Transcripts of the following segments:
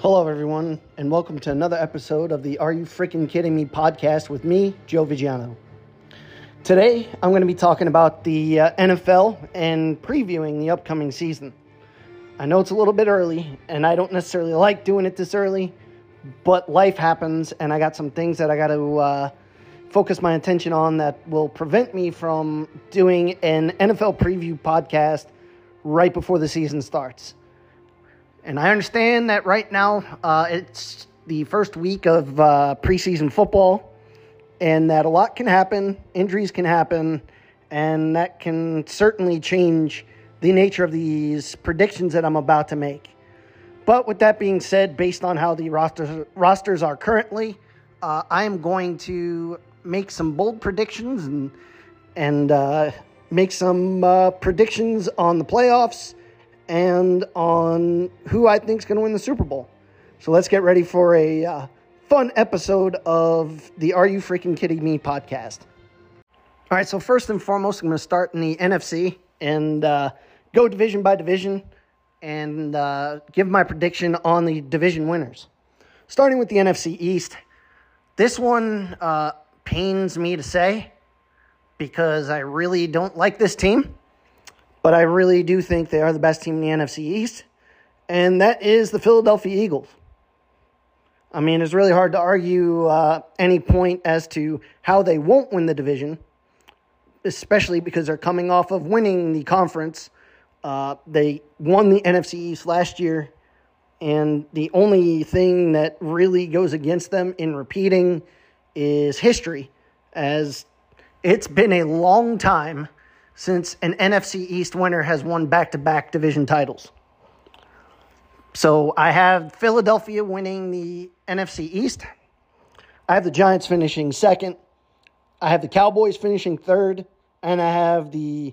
Hello, everyone, and welcome to another episode of the Are You Freaking Kidding Me podcast with me, Joe Vigiano. Today, I'm going to be talking about the uh, NFL and previewing the upcoming season. I know it's a little bit early, and I don't necessarily like doing it this early, but life happens, and I got some things that I got to uh, focus my attention on that will prevent me from doing an NFL preview podcast right before the season starts. And I understand that right now uh, it's the first week of uh, preseason football, and that a lot can happen, injuries can happen, and that can certainly change the nature of these predictions that I'm about to make. But with that being said, based on how the rosters, rosters are currently, uh, I am going to make some bold predictions and and uh, make some uh, predictions on the playoffs and on who I think is going to win the Super Bowl. So let's get ready for a uh, fun episode of the Are You Freaking Kidding Me podcast. All right, so first and foremost, I'm going to start in the NFC and uh, go division by division and uh, give my prediction on the division winners. Starting with the NFC East, this one uh, pains me to say because I really don't like this team but I really do think they are the best team in the NFC East, and that is the Philadelphia Eagles. I mean, it's really hard to argue uh, any point as to how they won't win the division, especially because they're coming off of winning the conference. Uh, they won the NFC East last year, and the only thing that really goes against them in repeating is history, as it's been a long time since an NFC East winner has won back to back division titles. So I have Philadelphia winning the NFC East. I have the Giants finishing second. I have the Cowboys finishing third. And I have the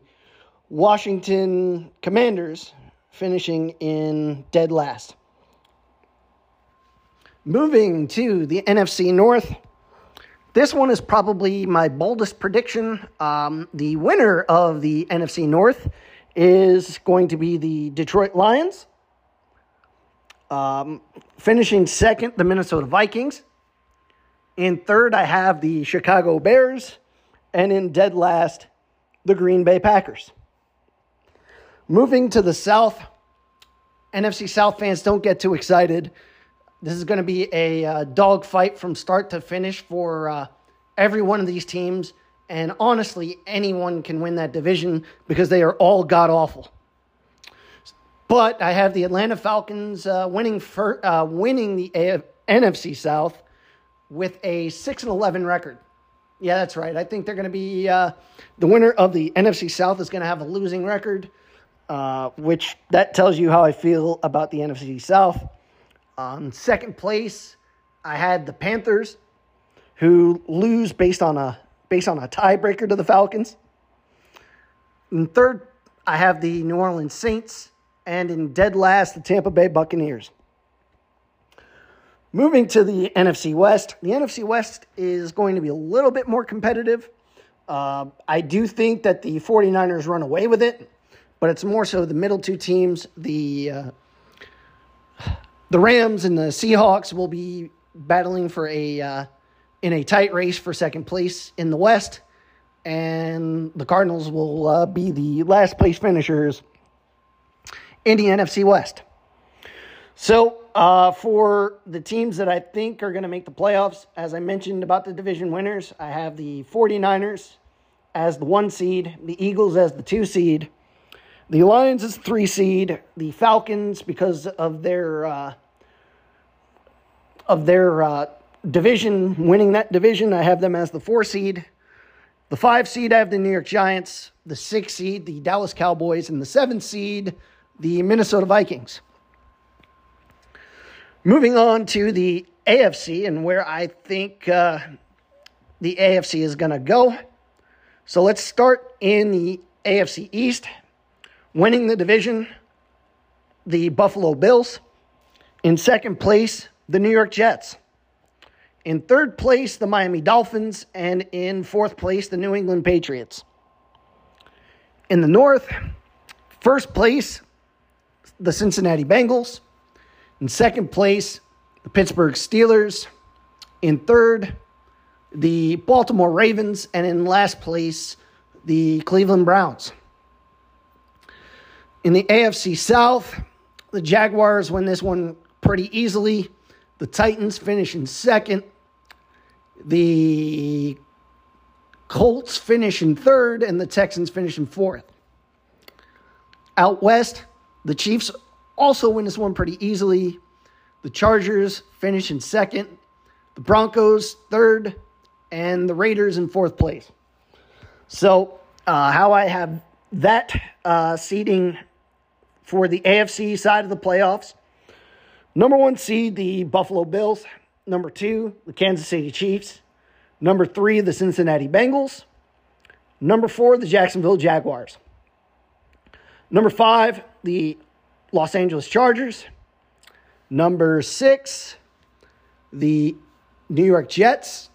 Washington Commanders finishing in dead last. Moving to the NFC North, this one is probably my boldest prediction. Um, the winner of the NFC North is going to be the Detroit Lions. Um, finishing second, the Minnesota Vikings. In third, I have the Chicago Bears. And in dead last, the Green Bay Packers. Moving to the South, NFC South fans don't get too excited. This is going to be a uh, dogfight from start to finish for uh, every one of these teams. And honestly, anyone can win that division because they are all god awful. But I have the Atlanta Falcons uh, winning for, uh, winning the NFC South with a six and eleven record. Yeah, that's right. I think they're going to be uh, the winner of the NFC South is going to have a losing record, uh, which that tells you how I feel about the NFC South. Um, second place, I had the Panthers, who lose based on a based on a tiebreaker to the Falcons. In third, I have the New Orleans Saints, and in dead last, the Tampa Bay Buccaneers. Moving to the NFC West, the NFC West is going to be a little bit more competitive. Uh, I do think that the 49ers run away with it, but it's more so the middle two teams, the uh, the Rams and the Seahawks will be battling for a uh, in a tight race for second place in the West, and the Cardinals will uh, be the last place finishers in the NFC West. So, uh, for the teams that I think are going to make the playoffs, as I mentioned about the division winners, I have the 49ers as the one seed, the Eagles as the two seed, the Lions is three seed. The Falcons, because of their uh, of their uh, division, winning that division, I have them as the four seed. The five seed, I have the New York Giants. The six seed, the Dallas Cowboys, and the seven seed, the Minnesota Vikings. Moving on to the AFC and where I think uh, the AFC is going to go. So let's start in the AFC East winning the division, the Buffalo Bills. In second place, the New York Jets. In third place, the Miami Dolphins. And in fourth place, the New England Patriots. In the North, first place, the Cincinnati Bengals. In second place, the Pittsburgh Steelers. In third, the Baltimore Ravens. And in last place, the Cleveland Browns. In the AFC South, the Jaguars win this one pretty easily. The Titans finish in second. The Colts finish in third, and the Texans finish in fourth. Out west, the Chiefs also win this one pretty easily. The Chargers finish in second, the Broncos third, and the Raiders in fourth place. So, uh, how I have that uh, seeding for the AFC side of the playoffs number one seed, the Buffalo Bills. Number two, the Kansas City Chiefs. Number three, the Cincinnati Bengals. Number four, the Jacksonville Jaguars. Number five, the Los Angeles Chargers. Number six, the New York Jets.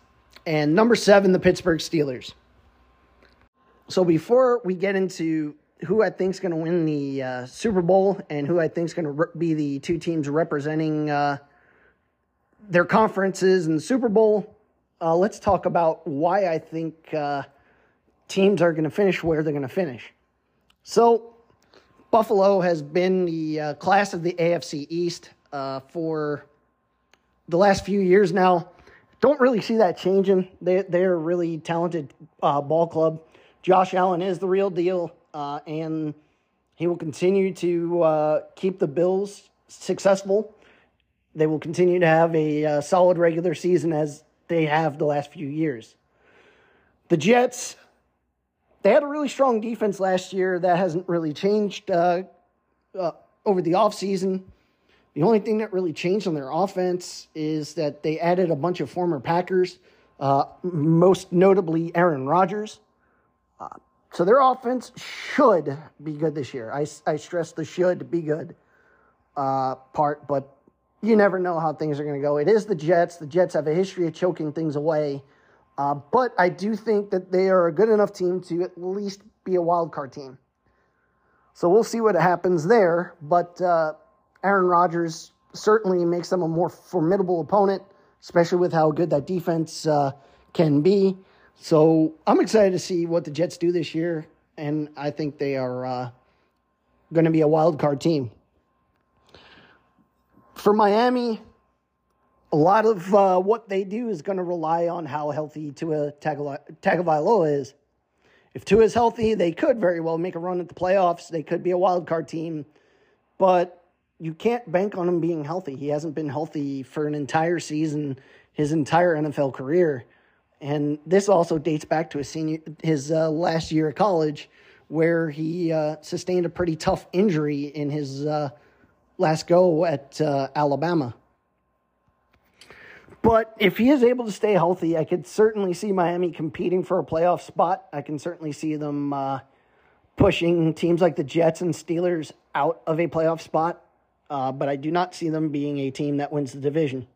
And number seven, the Pittsburgh Steelers. So before we get into who I think is going to win the uh, Super Bowl and who I think is going to re- be the two teams representing uh, their conferences in the Super Bowl, uh, let's talk about why I think uh, teams are going to finish where they're going to finish. So, Buffalo has been the uh, class of the AFC East uh, for the last few years now. Don't really see that changing. They, they're a really talented ball club. Josh Allen is the real deal, uh, and he will continue to keep the Bills successful. They will continue to have a solid regular season as they have the last few years. The Jets, they had a really strong defense last year. That hasn't really changed uh, uh, over the offseason. The only thing that really changed on their offense is that they added a bunch of former Packers, uh, most notably Aaron Rodgers. So their offense should be good this year. I, I stress the should be good uh, part, but you never know how things are going to go. It is the Jets. The Jets have a history of choking things away. Uh, but I do think that they are a good enough team to at least be a wild card team. So we'll see what happens there. But uh, Aaron Rodgers certainly makes them a more formidable opponent, especially with how good that defense uh, can be. So I'm excited to see what the Jets do this year, and I think they are uh, going to be a wild card team for Miami, a lot of uh, what they do is going to rely on how healthy Tua Tagovailoa is. If Tua is healthy, they could very well make a run at the playoffs. They could be a wild card team, but you can't bank on him being healthy. He hasn't been healthy for an entire season, his entire NFL career, and this also dates back to his senior, his uh, last year of college, where he uh, sustained a pretty tough injury in his uh, last go at uh, Alabama. But if he is able to stay healthy, I could certainly see Miami competing for a playoff spot. I can certainly see them uh, pushing teams like the Jets and Steelers out of a playoff spot. Uh, but I do not see them being a team that wins the division.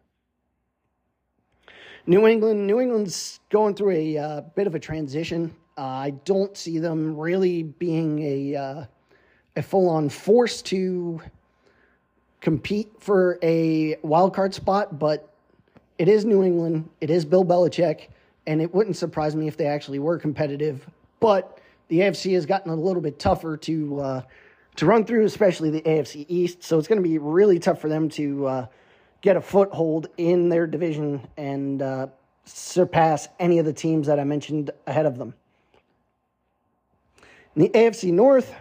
New England, New England's going through a uh, bit of a transition. Uh, I don't see them really being a uh, a full on force to compete for a wild card spot, but it is New England. It is Bill Belichick, and it wouldn't surprise me if they actually were competitive. But the AFC has gotten a little bit tougher to uh, to run through, especially the AFC East. So it's going to be really tough for them to uh, get a foothold in their division and uh, surpass any of the teams that I mentioned ahead of them. In the AFC North,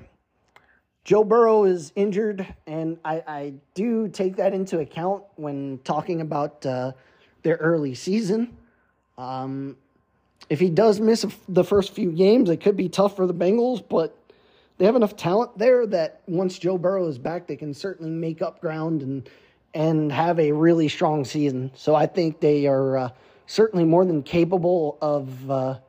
Joe Burrow is injured, and I, I do take that into account when talking about uh, their early season. Um, if he does miss the first few games, it could be tough for the Bengals, but they have enough talent there that once Joe Burrow is back, they can certainly make up ground and and have a really strong season. So I think they are uh, certainly more than capable of uh,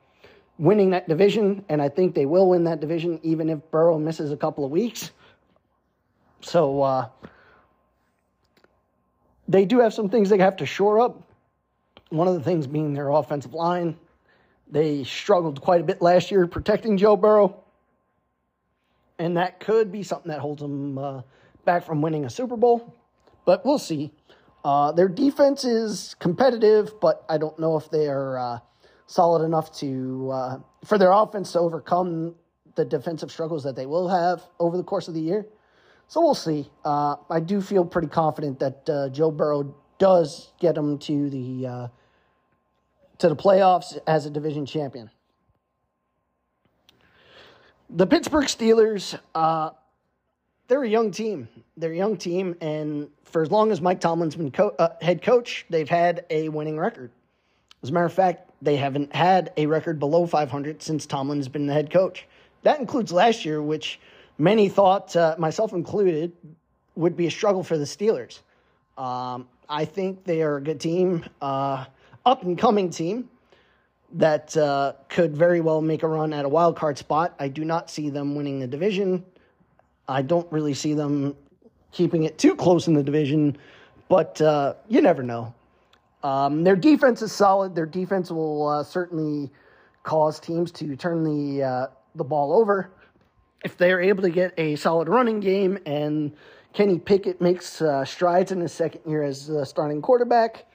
winning that division, and I think they will win that division even if Burrow misses a couple of weeks. So uh, they do have some things they have to shore up. One of the things being their offensive line. They struggled quite a bit last year protecting Joe Burrow, and that could be something that holds them uh, back from winning a Super Bowl. But we'll see. Uh, their defense is competitive, but I don't know if they are uh, solid enough to uh, for their offense to overcome the defensive struggles that they will have over the course of the year. So we'll see. Uh, I do feel pretty confident that uh, Joe Burrow does get them to the uh, to the playoffs as a division champion. The Pittsburgh Steelers, they're a young team. They're a young team, and for as long as Mike Tomlin's been co- uh, head coach, they've had a winning record. As a matter of fact, they haven't had a record below 500 since Tomlin's been the head coach. That includes last year, which many thought, uh, myself included, would be a struggle for the Steelers. Um, I think they are a good team, uh, up and coming team that uh, could very well make a run at a wild card spot. I do not see them winning the division. I don't really see them keeping it too close in the division, but uh, you never know. Um, their defense is solid. Their defense will uh, certainly cause teams to turn the uh, the ball over if they are able to get a solid running game and Kenny Pickett makes uh, strides in his second year as starting quarterback.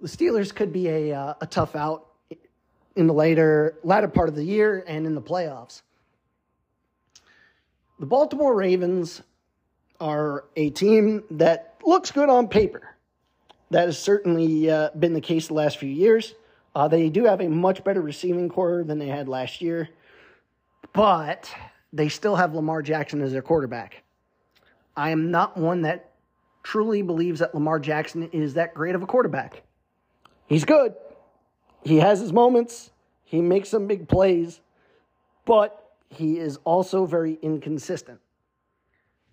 The Steelers could be a uh, a tough out in the later latter part of the year and in the playoffs. The Baltimore Ravens are a team that looks good on paper. That has certainly uh, been the case the last few years. Uh, they do have a much better receiving corps than they had last year, but they still have Lamar Jackson as their quarterback. I am not one that truly believes that Lamar Jackson is that great of a quarterback. He's good. He has his moments. He makes some big plays, but he is also very inconsistent.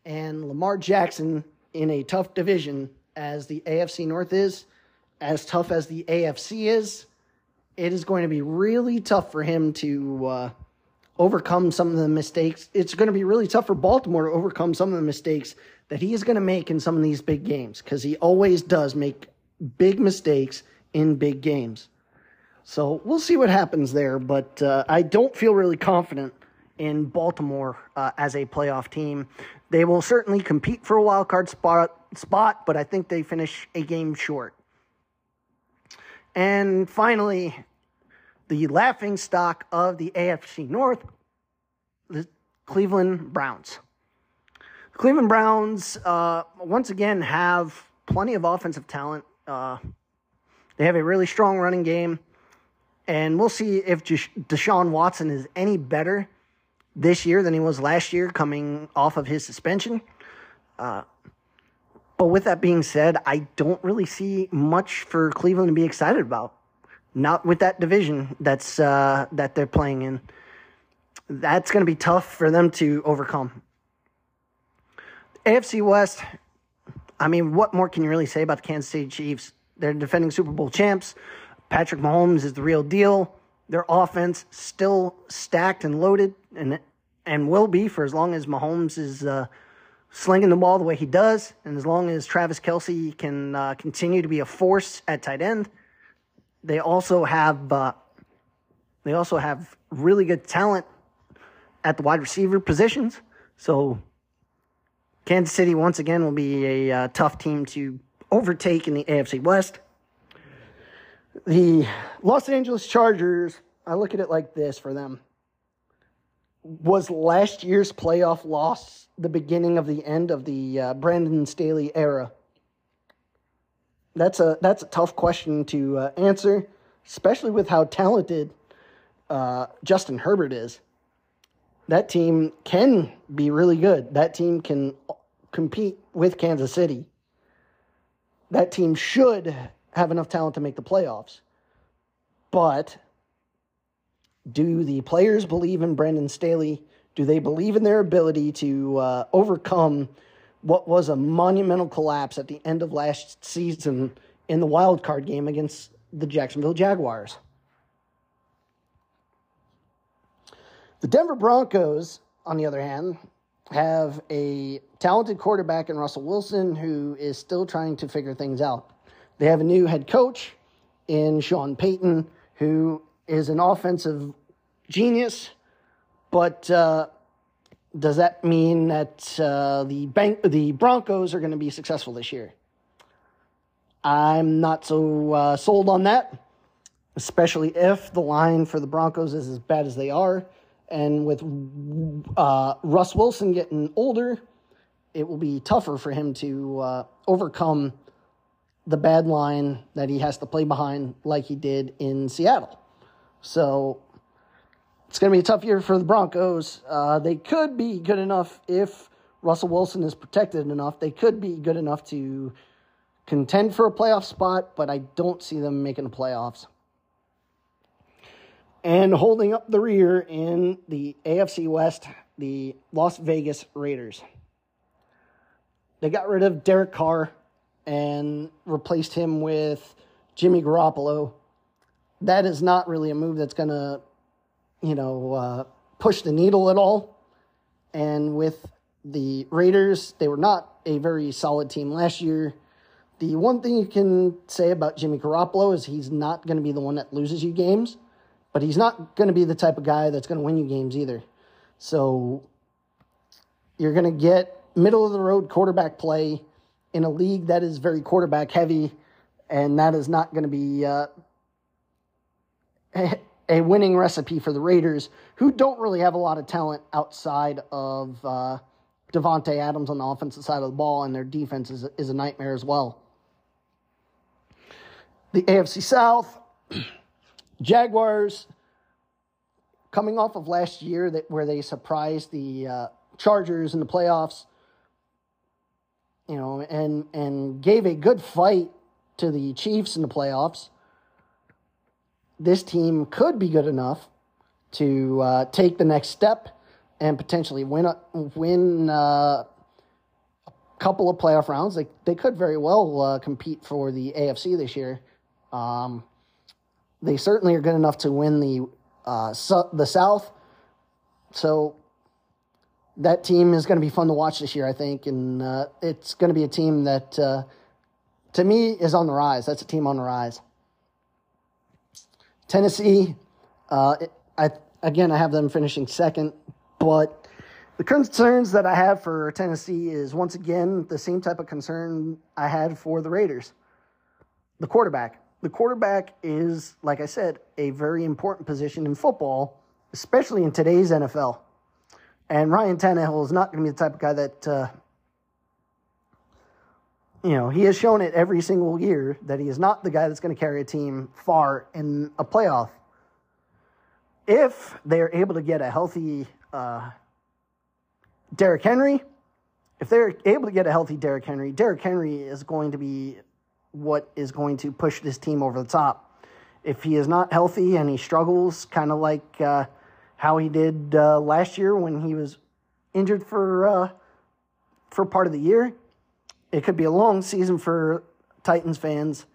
And Lamar Jackson in a tough division as the AFC North is, as tough as the AFC is, it is going to be really tough for him to uh, overcome some of the mistakes. It's going to be really tough for Baltimore to overcome some of the mistakes that he is going to make in some of these big games because he always does make big mistakes in big games. So we'll see what happens there, but uh, I don't feel really confident in Baltimore uh, as a playoff team. They will certainly compete for a wild card spot, spot, but I think they finish a game short. And finally, the laughing stock of the AFC North, the Cleveland Browns. The Cleveland Browns, uh, once again, have plenty of offensive talent. Uh, they have a really strong running game. And we'll see if Deshaun Watson is any better this year than he was last year coming off of his suspension. Uh, but with that being said, I don't really see much for Cleveland to be excited about. Not with that division that's uh, that they're playing in. That's going to be tough for them to overcome. AFC West. I mean, what more can you really say about the Kansas City Chiefs? They're defending Super Bowl champs. Patrick Mahomes is the real deal. Their offense still stacked and loaded, and and will be for as long as Mahomes is uh, slinging the ball the way he does, and as long as Travis Kelce can uh, continue to be a force at tight end. They also have uh, they also have really good talent at the wide receiver positions. So Kansas City once again will be a uh, tough team to overtake in the AFC West. The Los Angeles Chargers, I look at it like this for them. Was last year's playoff loss the beginning of the end of the uh, Brandon Staley era? That's a that's a tough question to uh, answer, especially with how talented uh, Justin Herbert is. That team can be really good. That team can compete with Kansas City. That team should have enough talent to make the playoffs. But do the players believe in Brandon Staley? Do they believe in their ability to uh, overcome what was a monumental collapse at the end of last season in the wild card game against the Jacksonville Jaguars? The Denver Broncos, on the other hand, have a talented quarterback in Russell Wilson who is still trying to figure things out. They have a new head coach in Sean Payton, who is an offensive genius, but uh, does that mean that uh, the bank, the Broncos are going to be successful this year? I'm not so uh, sold on that, especially if the line for the Broncos is as bad as they are. And with uh, Russ Wilson getting older, it will be tougher for him to uh, overcome the bad line that he has to play behind, like he did in Seattle. So it's going to be a tough year for the Broncos. Uh, they could be good enough if Russell Wilson is protected enough. They could be good enough to contend for a playoff spot, but I don't see them making the playoffs. And holding up the rear in the AFC West, the Las Vegas Raiders. They got rid of Derek Carr and replaced him with Jimmy Garoppolo. That is not really a move that's going to, you know, uh, push the needle at all. And with the Raiders, they were not a very solid team last year. The one thing you can say about Jimmy Garoppolo is he's not going to be the one that loses you games, but he's not going to be the type of guy that's going to win you games either. So you're going to get middle of the road quarterback play in a league that is very quarterback heavy, and that is not going to be uh, a winning recipe for the Raiders, who don't really have a lot of talent outside of uh, Davante Adams on the offensive side of the ball, and their defense is, is a nightmare as well. The AFC South, Jaguars, coming off of last year that where they surprised the uh, Chargers in the playoffs you know, and and gave a good fight to the Chiefs in the playoffs. This team could be good enough to uh, take the next step and potentially win a, win uh, a couple of playoff rounds. They they could very well uh, compete for the AFC this year. Um, they certainly are good enough to win the uh, the South. So that team is going to be fun to watch this year, I think, and uh, it's going to be a team that, uh, to me, is on the rise. That's a team on the rise. Tennessee, uh, I again, I have them finishing second, but the concerns that I have for Tennessee is once again the same type of concern I had for the Raiders. The quarterback. The quarterback is, like I said, a very important position in football, especially in today's NFL. And Ryan Tannehill is not going to be the type of guy that, uh, you know, he has shown it every single year that he is not the guy that's going to carry a team far in a playoff. If they are able to get a healthy uh, Derrick Henry, if they're able to get a healthy Derrick Henry, Derrick Henry is going to be what is going to push this team over the top. If he is not healthy and he struggles, kind of like. Uh, how he did uh, last year when he was injured for uh, for part of the year. It could be a long season for Titans fans,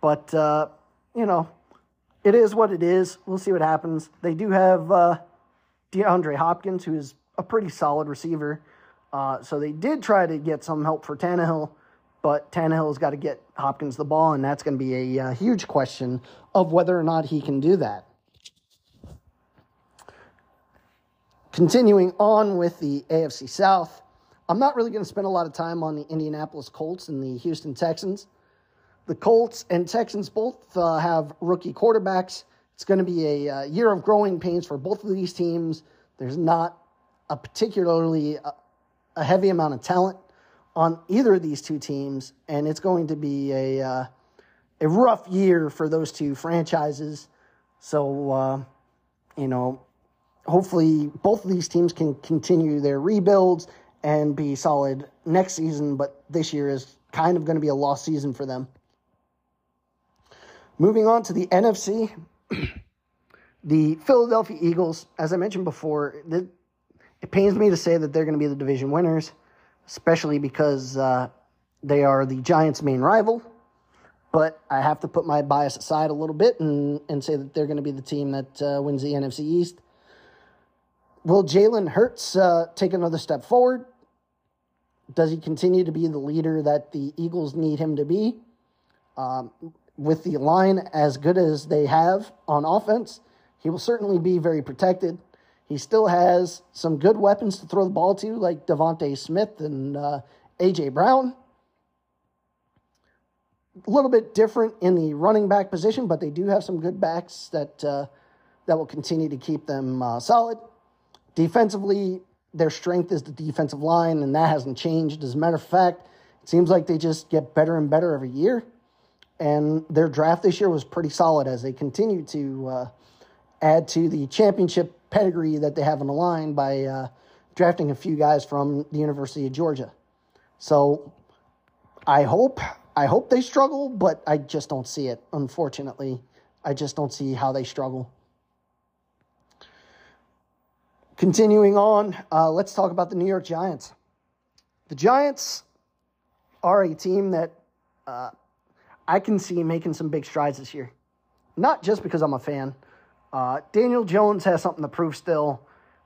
but uh, you know, it is what it is. We'll see what happens. They do have uh, DeAndre Hopkins, who is a pretty solid receiver. Uh, so they did try to get some help for Tannehill, but Tannehill's got to get Hopkins the ball, and that's going to be a, a uh, huge question of whether or not he can do that. Continuing on with the AFC South, I'm not really going to spend a lot of time on the Indianapolis Colts and the Houston Texans. The Colts and Texans both uh, have rookie quarterbacks. It's going to be a uh, year of growing pains for both of these teams. There's not a particularly uh, a heavy amount of talent on either of these two teams, and it's going to be a uh, a rough year for those two franchises. So, uh, you know, hopefully both of these teams can continue their rebuilds and be solid next season, but this year is kind of going to be a lost season for them. Moving on to the NFC, the Philadelphia Eagles, as I mentioned before, it pains me to say that they're going to be the division winners, especially because uh, they are the Giants' main rival. But I have to put my bias aside a little bit and, and say that they're going to be the team that uh, wins the NFC East. Will Jalen Hurts uh, take another step forward? Does he continue to be the leader that the Eagles need him to be? Um, with the line as good as they have on offense, he will certainly be very protected. He still has some good weapons to throw the ball to, like DeVonta Smith and uh, A.J. Brown. a little bit different in the running back position, but they do have some good backs that uh, that will continue to keep them uh, solid. Defensively, their strength is the defensive line, and that hasn't changed. As a matter of fact, it seems like they just get better and better every year. And their draft this year was pretty solid as they continue to uh, add to the championship pedigree that they have on the line by uh, drafting a few guys from the University of Georgia. So I hope I hope they struggle, but I just don't see it. Unfortunately, I just don't see how they struggle. Continuing on, uh, let's talk about the New York Giants. The Giants are a team that uh, I can see making some big strides this year. Not just because I'm a fan. Uh, Daniel Jones has something to prove still.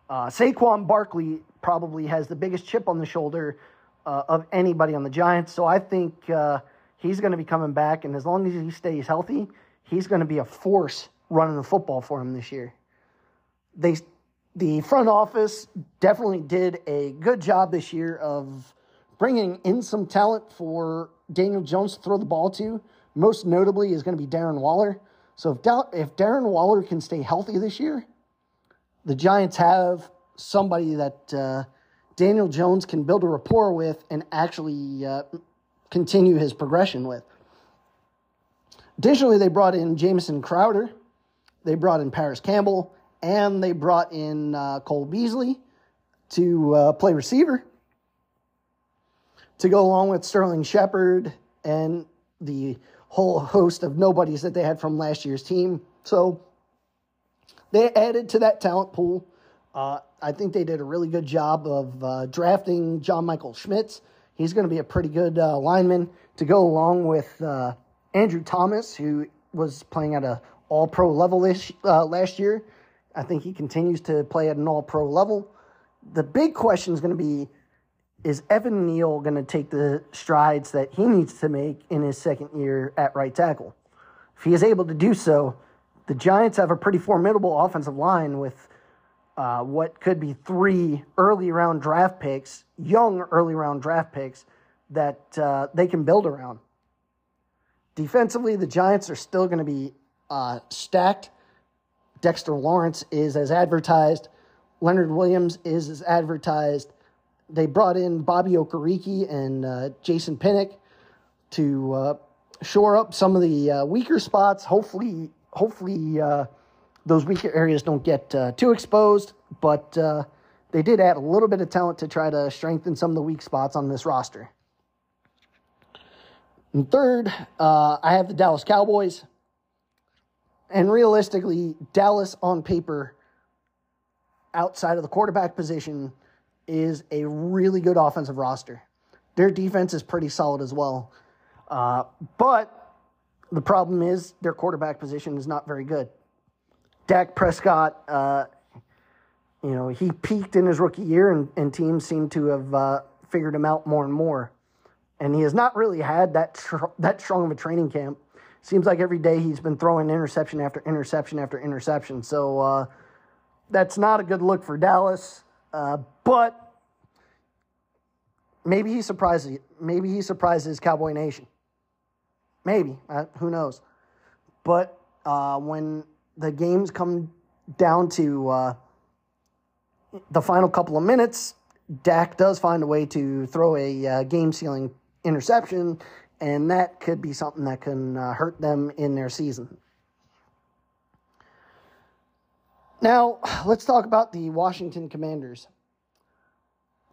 Uh, Saquon Barkley probably has the biggest chip on the shoulder uh, of anybody on the Giants. So I think uh, he's going to be coming back, and as long as he stays healthy, he's going to be a force running the football for him this year. They, the front office definitely did a good job this year of bringing in some talent for Daniel Jones to throw the ball to. Most notably is going to be Darren Waller. So if, if Darren Waller can stay healthy this year, the Giants have somebody that uh, Daniel Jones can build a rapport with and actually uh, continue his progression with. Additionally, they brought in Jamison Crowder, they brought in Parris Campbell, and they brought in uh, Cole Beasley to uh, play receiver to go along with Sterling Shepard and the whole host of nobodies that they had from last year's team. So they added to that talent pool. Uh, I think they did a really good job of uh, drafting John Michael Schmitz. He's going to be a pretty good uh, lineman to go along with uh, Andrew Thomas, who was playing at a All Pro level last year. I think he continues to play at an All Pro level. The big question is going to be is Evan Neal going to take the strides that he needs to make in his second year at right tackle? If he is able to do so, the Giants have a pretty formidable offensive line with uh, what could be three early round draft picks, young early round draft picks that uh, they can build around. Defensively, the Giants are still going to be uh, stacked. Dexter Lawrence is as advertised. Leonard Williams is as advertised they brought in Bobby Okereke and uh, Jason Pinnock to uh, shore up some of the uh, weaker spots. Hopefully, hopefully uh, those weaker areas don't get uh, too exposed. But uh, they did add a little bit of talent to try to strengthen some of the weak spots on this roster. And third, I have the Dallas Cowboys. And realistically, Dallas on paper, outside of the quarterback position, is a really good offensive roster. Their defense is pretty solid as well. Uh, but the problem is their quarterback position is not very good. Dak Prescott, uh, you know, he peaked in his rookie year, and, and teams seem to have uh, figured him out more and more. And he has not really had that tr- that strong of a training camp. Seems like every day he's been throwing interception after interception after interception. So uh, that's not a good look for Dallas. Uh, but maybe he surprises maybe he surprises Cowboy Nation. Maybe uh, who knows? But uh, when the games come down to uh, the final couple of minutes, Dak does find a way to throw a uh, game sealing interception, and that could be something that can uh, hurt them in their season. Now, let's talk about the Washington Commanders.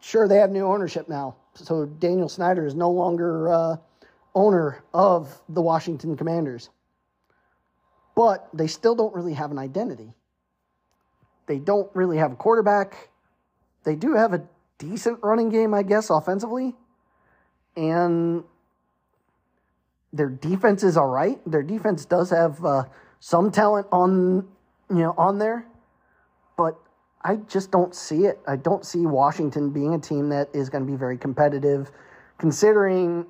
Sure, they have new ownership now. So Daniel Snyder is no longer uh, owner of the Washington Commanders. But they still don't really have an identity. They don't really have a quarterback. They do have a decent running game, I guess, offensively. And their defense is all right. Their defense does have uh, some talent on you know on there, but I just don't see it. I don't see Washington being a team that is going to be very competitive, considering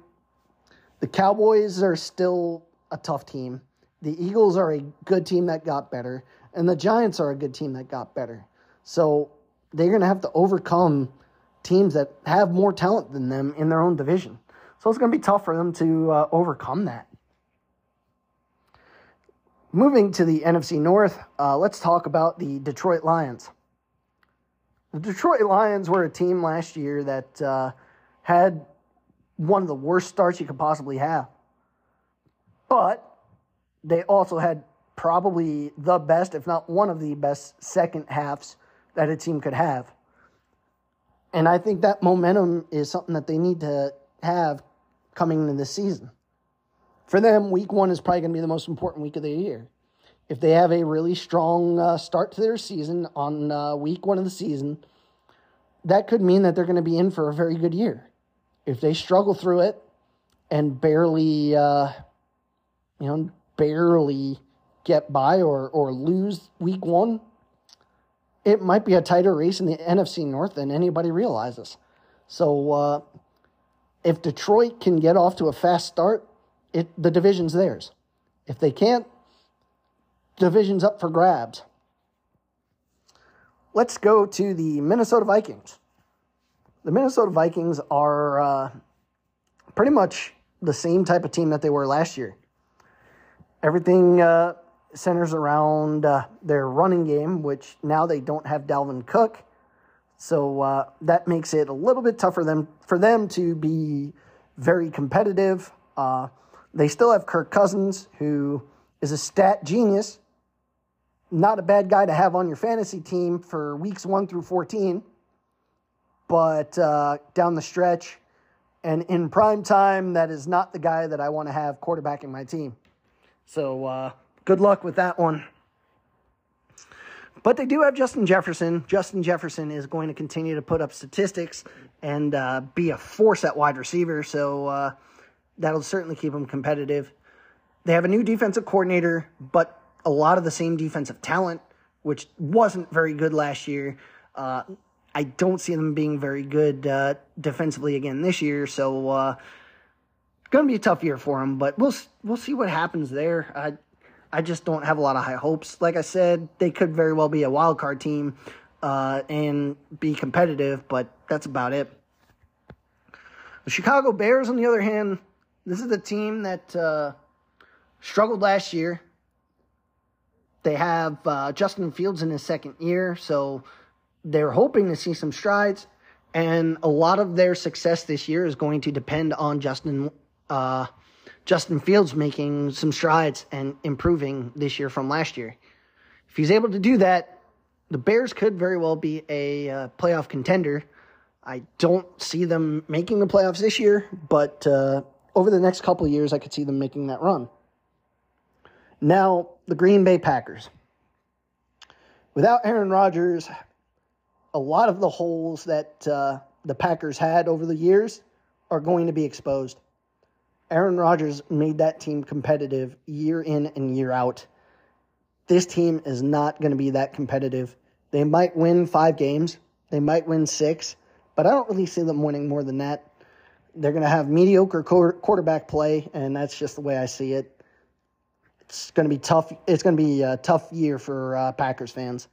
the Cowboys are still a tough team. The Eagles are a good team that got better, and the Giants are a good team that got better. So they're going to have to overcome teams that have more talent than them in their own division. So it's going to be tough for them to uh, overcome that. Moving to the NFC North, uh, let's talk about the Detroit Lions. The Detroit Lions were a team last year that uh, had one of the worst starts you could possibly have. But they also had probably the best, if not one of the best, second halves that a team could have. And I think that momentum is something that they need to have coming into this season. For them, week one is probably going to be the most important week of the year. If they have a really strong uh, start to their season on uh, week one of the season, that could mean that they're going to be in for a very good year. If they struggle through it and barely, uh, you know, barely get by or, or lose week one, it might be a tighter race in the NFC North than anybody realizes. So uh, if Detroit can get off to a fast start, it the division's theirs. If they can't, division's up for grabs. Let's go to the Minnesota Vikings. The Minnesota Vikings are uh, pretty much the same type of team that they were last year. Everything uh, centers around uh, their running game, which now they don't have Dalvin Cook. So uh, that makes it a little bit tougher them, for them to be very competitive. Uh, they still have Kirk Cousins, who is a stat genius. Not a bad guy to have on your fantasy team for weeks 1 through 14. But uh, down the stretch and in prime time, that is not the guy that I want to have quarterbacking my team. So uh, good luck with that one. But they do have Justin Jefferson. Justin Jefferson is going to continue to put up statistics and uh, be a force at wide receiver. So uh, that'll certainly keep them competitive. They have a new defensive coordinator, but a lot of the same defensive talent, which wasn't very good last year. Uh, I don't see them being very good uh, defensively again this year. So uh, going to be a tough year for them, but we'll we'll see what happens there. I just don't have a lot of high hopes. Like I said, they could very well be a wild card team uh, and be competitive, but that's about it. The Chicago Bears, on the other hand, this is the team that uh, struggled last year. They have uh, Justin Fields in his second year, so they're hoping to see some strides. And a lot of their success this year is going to depend on Justin uh, Justin Fields making some strides and improving this year from last year. If he's able to do that, the Bears could very well be a uh, playoff contender. I don't see them making the playoffs this year, but uh, over the next couple years, I could see them making that run. Now, the Green Bay Packers. Without Aaron Rodgers, a lot of the holes that uh, the Packers had over the years are going to be exposed. Aaron Rodgers made that team competitive year in and year out. This team is not going to be that competitive. They might win five games, they might win six, but I don't really see them winning more than that. They're going to have mediocre quarterback play, and that's just the way I see it. It's going to be tough. It's going to be a tough year for uh, Packers fans.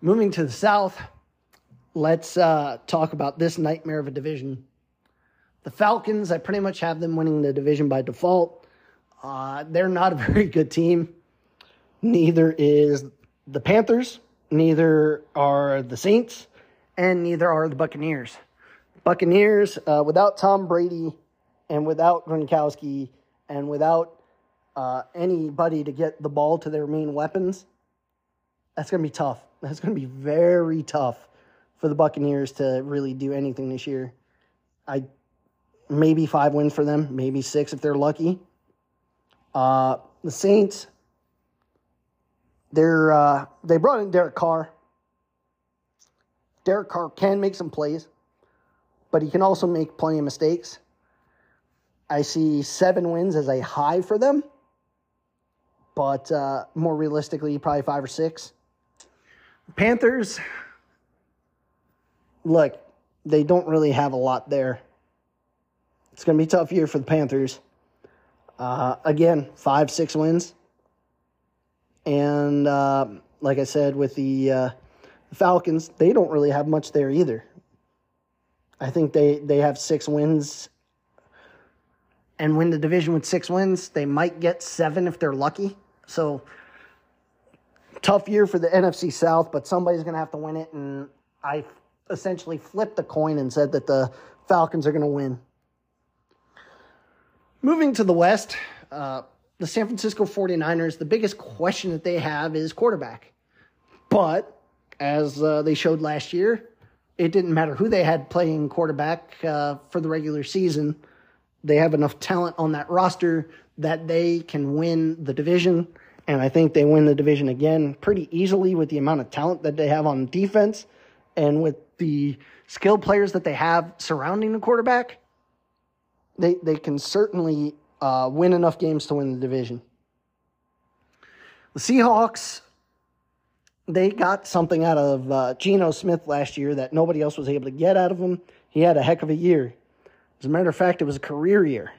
Moving to the South, let's uh, talk about this nightmare of a division the Falcons, I pretty much have them winning the division by default. Uh, they're not a very good team. Neither is the Panthers, neither are the Saints, and neither are the Buccaneers. Buccaneers, uh, without Tom Brady and without Gronkowski and without uh, anybody to get the ball to their main weapons, that's going to be tough. That's going to be very tough for the Buccaneers to really do anything this year. I maybe five wins for them, maybe six if they're lucky. Uh, the Saints, they're uh, they brought in Derek Carr. Derek Carr can make some plays, but he can also make plenty of mistakes. I see seven wins as a high for them, but uh, more realistically, probably five or six. Panthers, look, they don't really have a lot there. It's going to be tough year for the Panthers. Uh, again, five, six wins. And uh, like I said, with the, uh, Falcons, they don't really have much there either. I think they, they have six wins and win the division with six wins. They might get seven if they're lucky. So tough year for the NFC South, but somebody's going to have to win it. And I essentially flipped the coin and said that the Falcons are going to win. Moving to the West, uh, the San Francisco 49ers, the biggest question that they have is quarterback. But as uh, they showed last year, it didn't matter who they had playing quarterback uh, for the regular season. They have enough talent on that roster that they can win the division. And I think they win the division again pretty easily with the amount of talent that they have on defense and with the skilled players that they have surrounding the quarterback. They, they can certainly uh, win enough games to win the division. The Seahawks, they got something out of uh, Geno Smith last year that nobody else was able to get out of him. He had a heck of a year. As a matter of fact, it was a career year.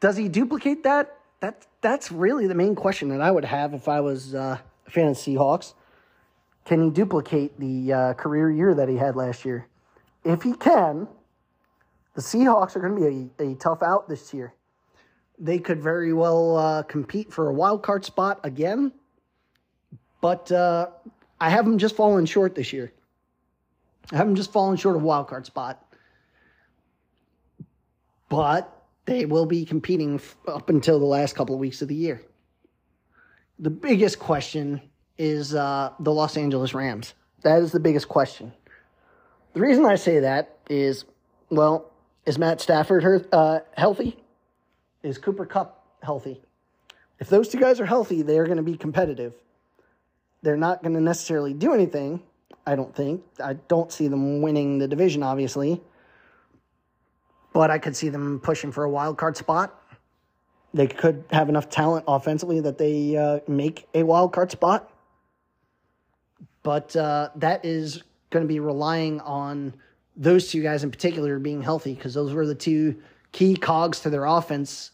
Does he duplicate that? That that's really the main question that I would have if I was uh, a fan of Seahawks. Can he duplicate the uh, career year that he had last year? If he can, the Seahawks are going to be a, a tough out this year. They could very well uh, compete for a wild card spot again, but uh, I have them just falling short this year. I have them just falling short of wild card spot but they will be competing up until the last couple of weeks of the year. The biggest question is uh, the Los Angeles Rams. That is the biggest question. The reason I say that is, well, is Matt Stafford uh, healthy? Is Cooper Kupp healthy? If those two guys are healthy, they're going to be competitive. They're not going to necessarily do anything, I don't think. I don't see them winning the division, obviously but I could see them pushing for a wild card spot. They could have enough talent offensively that they uh, make a wild card spot. But uh, that is going to be relying on those two guys in particular being healthy because those were the two key cogs to their offense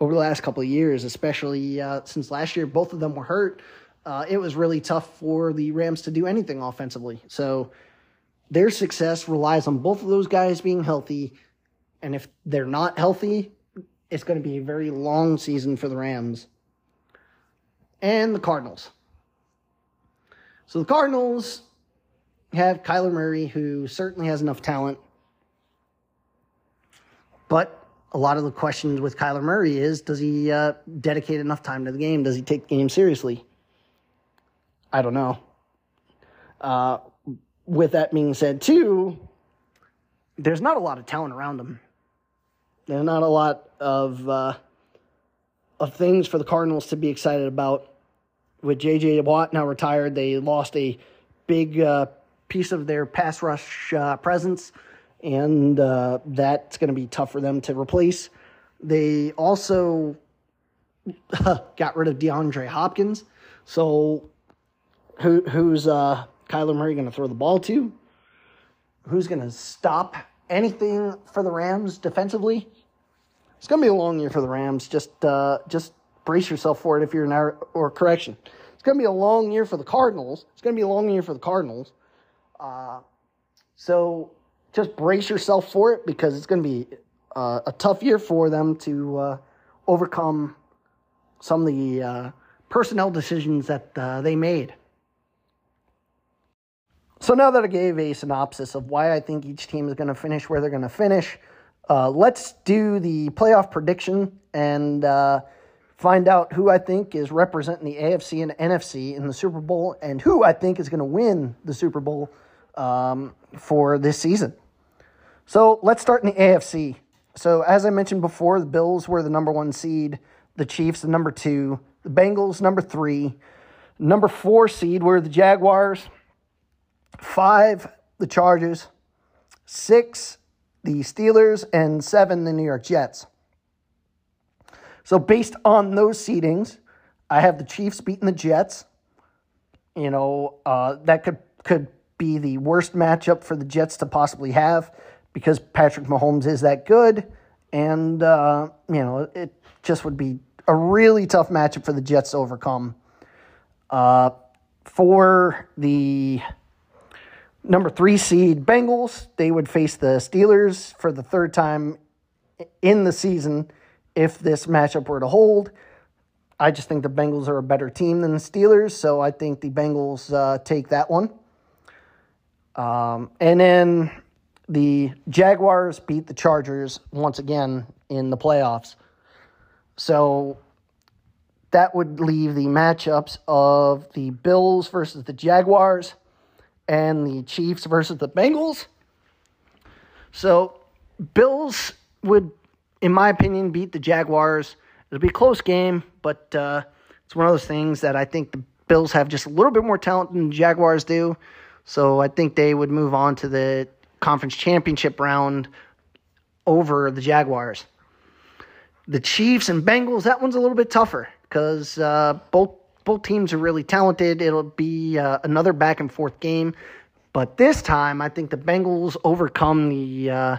over the last couple of years, especially uh, since last year both of them were hurt. Uh, it was really tough for the Rams to do anything offensively. So their success relies on both of those guys being healthy and if they're not healthy, it's going to be a very long season for the Rams and the Cardinals. So the Cardinals have Kyler Murray, who certainly has enough talent. But a lot of the questions with Kyler Murray is does he uh, dedicate enough time to the game? Does he take the game seriously? I don't know. Uh, with that being said, too, there's not a lot of talent around him. There's not a lot of uh, of things for the Cardinals to be excited about. With J.J. Watt now retired, they lost a big uh, piece of their pass rush uh, presence, and uh, that's going to be tough for them to replace. They also got rid of DeAndre Hopkins, so who who's uh, Kyler Murray going to throw the ball to? Who's going to stop anything for the Rams defensively? It's going to be a long year for the Rams. Just uh, just brace yourself for it if you're an or correction. It's going to be a long year for the Cardinals. It's going to be a long year for the Cardinals. Uh, so just brace yourself for it because it's going to be uh, a tough year for them to uh, overcome some of the uh, personnel decisions that uh, they made. So now that I gave a synopsis of why I think each team is going to finish where they're going to finish, uh, let's do the playoff prediction and find out who I think is representing the AFC and NFC in the Super Bowl and who I think is going to win the Super Bowl um, for this season. So let's start in the AFC. So, as I mentioned before, the Bills were the number one seed, the Chiefs, the number two, the Bengals, number three. Number four seed were the Jaguars, five, the Chargers, six, the Steelers, and seven, the New York Jets. So, based on those seedings, I have the Chiefs beating the Jets. You know, uh, that could could be the worst matchup for the Jets to possibly have because Patrick Mahomes is that good, and uh, you know it just would be a really tough matchup for the Jets to overcome. Uh, for the number three seed Bengals. They would face the Steelers for the third time in the season if this matchup were to hold. I just think the Bengals are a better team than the Steelers, so I think the Bengals uh, take that one. Um, and then the Jaguars beat the Chargers once again in the playoffs. So that would leave the matchups of the Bills versus the Jaguars and the Chiefs versus the Bengals. So Bills would, in my opinion, beat the Jaguars. It'll be a close game, but uh, it's one of those things that I think the Bills have just a little bit more talent than the Jaguars do. So I think they would move on to the conference championship round over the Jaguars. The Chiefs and Bengals, that one's a little bit tougher because uh, both both teams are really talented. It'll be uh, another back and forth game, but this time I think the Bengals overcome the uh,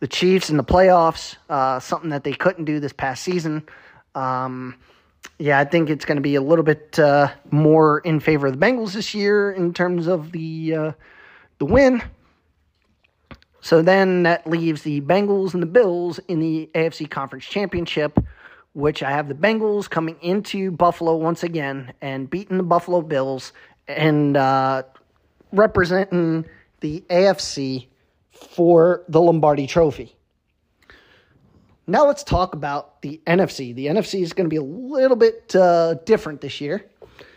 the Chiefs in the playoffs, uh, something that they couldn't do this past season. Um, yeah, I think it's going to be a little bit uh, more in favor of the Bengals this year in terms of the uh, the win. So then that leaves the Bengals and the Bills in the AFC Conference Championship, which I have the Bengals coming into Buffalo once again and beating the Buffalo Bills and uh, representing the AFC for the Lombardi Trophy. Now let's talk about the NFC. The NFC is going to be a little bit uh, different this year.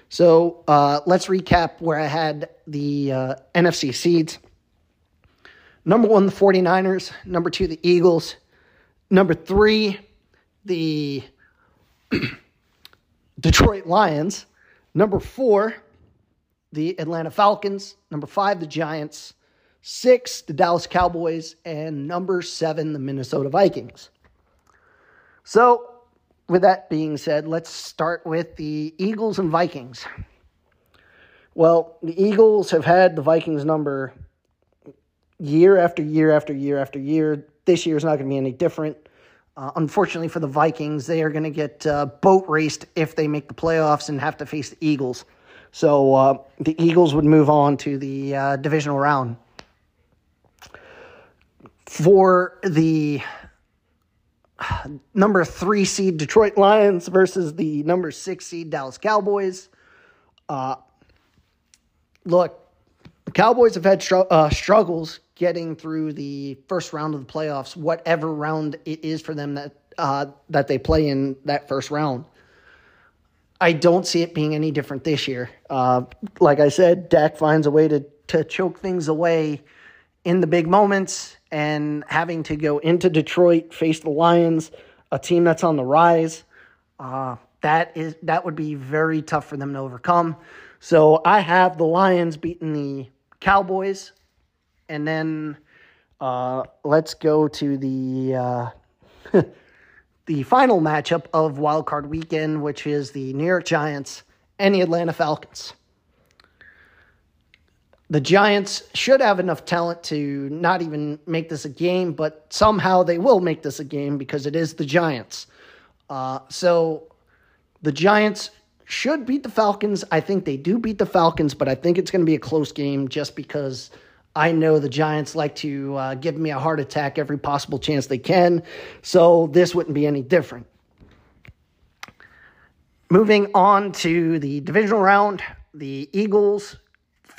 So uh, let's recap where I had the uh, NFC seeds. Number one, the 49ers. Number two, the Eagles. Number three, the Detroit Lions. Number four, the Atlanta Falcons. Number five, the Giants. Six, the Dallas Cowboys. And number seven, the Minnesota Vikings. So, with that being said, let's start with the Eagles and Vikings. Well, the Eagles have had the Vikings number year after year after year after year. This year is not going to be any different. Uh, unfortunately for the Vikings, they are going to get uh, boat raced if they make the playoffs and have to face the Eagles. So uh, the Eagles would move on to the uh, divisional round. For the number three seed Detroit Lions versus the number six seed Dallas Cowboys. Uh, look, the Cowboys have had str- uh, struggles getting through the first round of the playoffs, whatever round it is for them that uh, that they play in that first round. I don't see it being any different this year. Uh, like I said, Dak finds a way to to choke things away in the big moments and having to go into Detroit, face the Lions, a team that's on the rise. Uh, that is that would be very tough for them to overcome. So I have the Lions beating the Cowboys, and then uh, let's go to the uh, the final matchup of Wild Card Weekend, which is the New York Giants and the Atlanta Falcons the Giants should have enough talent to not even make this a game, but somehow they will make this a game because it is the Giants. Uh, so the Giants should beat the Falcons. I think they do beat the Falcons, but I think it's going to be a close game just because I know the Giants like to uh, give me a heart attack every possible chance they can. So this wouldn't be any different. Moving on to the divisional round, the Eagles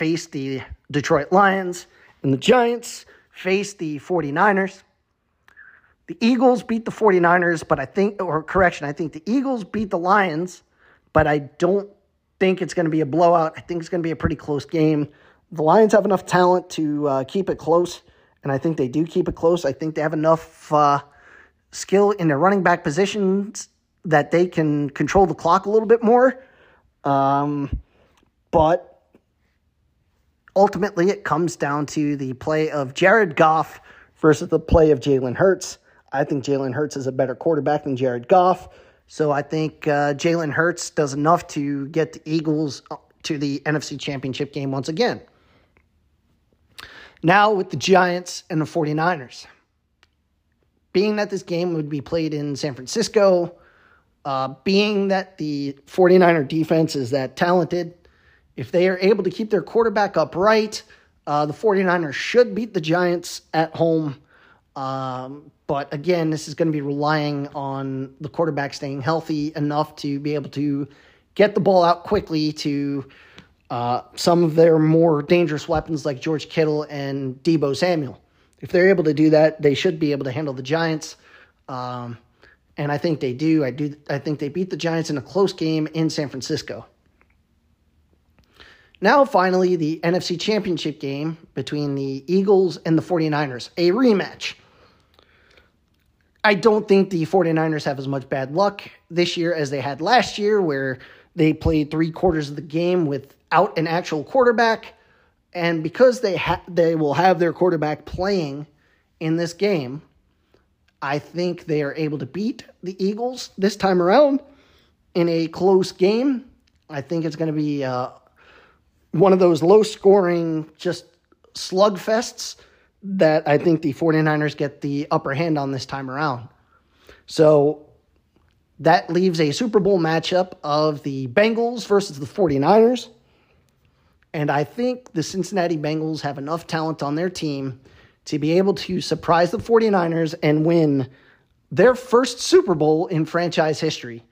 face the Detroit Lions, and the Giants face the 49ers. The Eagles beat the 49ers, but I think, or correction, I think the Eagles beat the Lions, but I don't think it's going to be a blowout. I think it's going to be a pretty close game. The Lions have enough talent to uh, keep it close, and I think they do keep it close. I think they have enough uh, skill in their running back positions that they can control the clock a little bit more. Um, but ultimately it comes down to the play of Jared Goff versus the play of Jalen Hurts. I think Jalen Hurts is a better quarterback than Jared Goff. So I think uh, Jalen Hurts does enough to get the Eagles uh, to the NFC Championship game once again. Now with the Giants and the 49ers. Being that this game would be played in San Francisco, uh, being that the 49er defense is that talented, if they are able to keep their quarterback upright, uh, the 49ers should beat the Giants at home. Um, But again, this is going to be relying on the quarterback staying healthy enough to be able to get the ball out quickly to uh, some of their more dangerous weapons like George Kittle and Deebo Samuel. If they're able to do that, they should be able to handle the Giants. Um, and I think they do. I do. I think they beat the Giants in a close game in San Francisco. Now, finally, the NFC Championship game between the Eagles and the 49ers, a rematch. I don't think the 49ers have as much bad luck this year as they had last year, where they played three quarters of the game without an actual quarterback. And because they ha- they will have their quarterback playing in this game, I think they are able to beat the Eagles this time around in a close game. I think it's going to be uh, one of those low scoring, just slugfests that I think the 49ers get the upper hand on this time around. So that leaves a Super Bowl matchup of the Bengals versus the 49ers. And I think the Cincinnati Bengals have enough talent on their team to be able to surprise the 49ers and win their first Super Bowl in franchise history.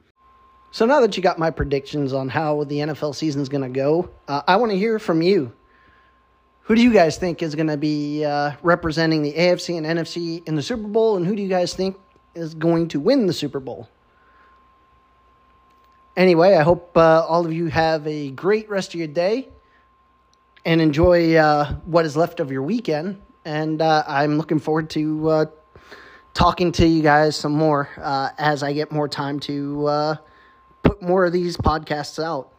So now that you got my predictions on how the NFL season is going to go, uh, I want to hear from you. Who do you guys think is going to be uh, representing the AFC and NFC in the Super Bowl, and who do you guys think is going to win the Super Bowl? Anyway, I hope uh, all of you have a great rest of your day and enjoy uh, what is left of your weekend. And uh, I'm looking forward to uh, talking to you guys some more as I get more time to put more of these podcasts out.